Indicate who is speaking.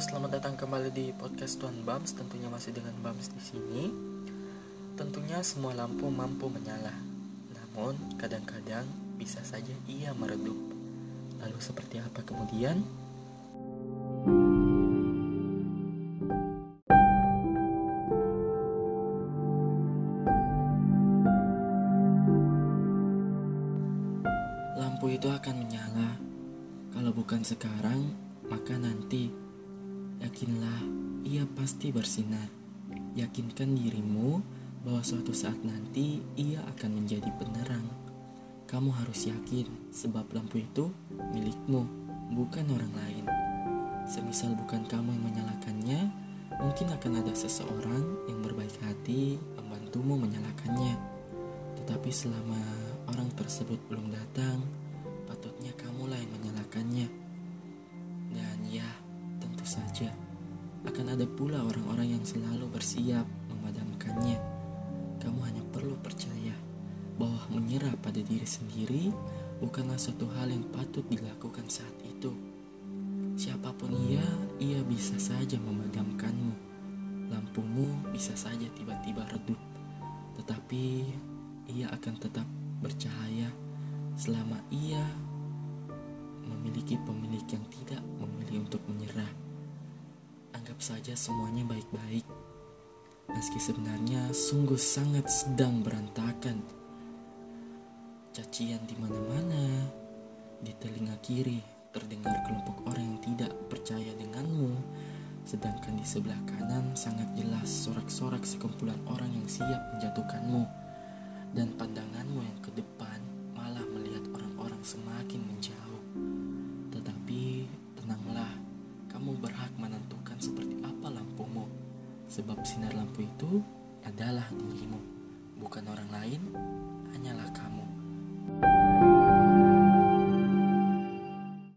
Speaker 1: selamat datang kembali di podcast Tuan Bams. Tentunya masih dengan Bams di sini. Tentunya semua lampu mampu menyala, namun kadang-kadang bisa saja ia meredup. Lalu seperti apa kemudian? Lampu itu akan menyala. Kalau bukan sekarang, maka nanti. Yakinlah, ia pasti bersinar. Yakinkan dirimu bahwa suatu saat nanti ia akan menjadi penerang. Kamu harus yakin, sebab lampu itu milikmu, bukan orang lain. Semisal bukan kamu yang menyalakannya, mungkin akan ada seseorang yang berbaik hati membantumu menyalakannya. Tetapi selama orang tersebut belum datang, patutnya kamulah yang menyalakannya. Saja akan ada pula orang-orang yang selalu bersiap memadamkannya. Kamu hanya perlu percaya bahwa menyerah pada diri sendiri bukanlah suatu hal yang patut dilakukan saat itu. Siapa pun ia, ia bisa saja memadamkanmu. Lampumu bisa saja tiba-tiba redup, tetapi ia akan tetap bercahaya selama ia memiliki pemilik yang tidak memilih untuk menyerah. Anggap saja semuanya baik-baik, meski sebenarnya sungguh sangat sedang berantakan. Cacian di mana-mana, di telinga kiri terdengar kelompok orang yang tidak percaya denganmu, sedangkan di sebelah kanan sangat jelas sorak-sorak sekumpulan orang yang siap menjatuhkanmu, dan pandanganmu yang ke depan sebab sinar lampu itu adalah dirimu, bukan orang lain, hanyalah kamu.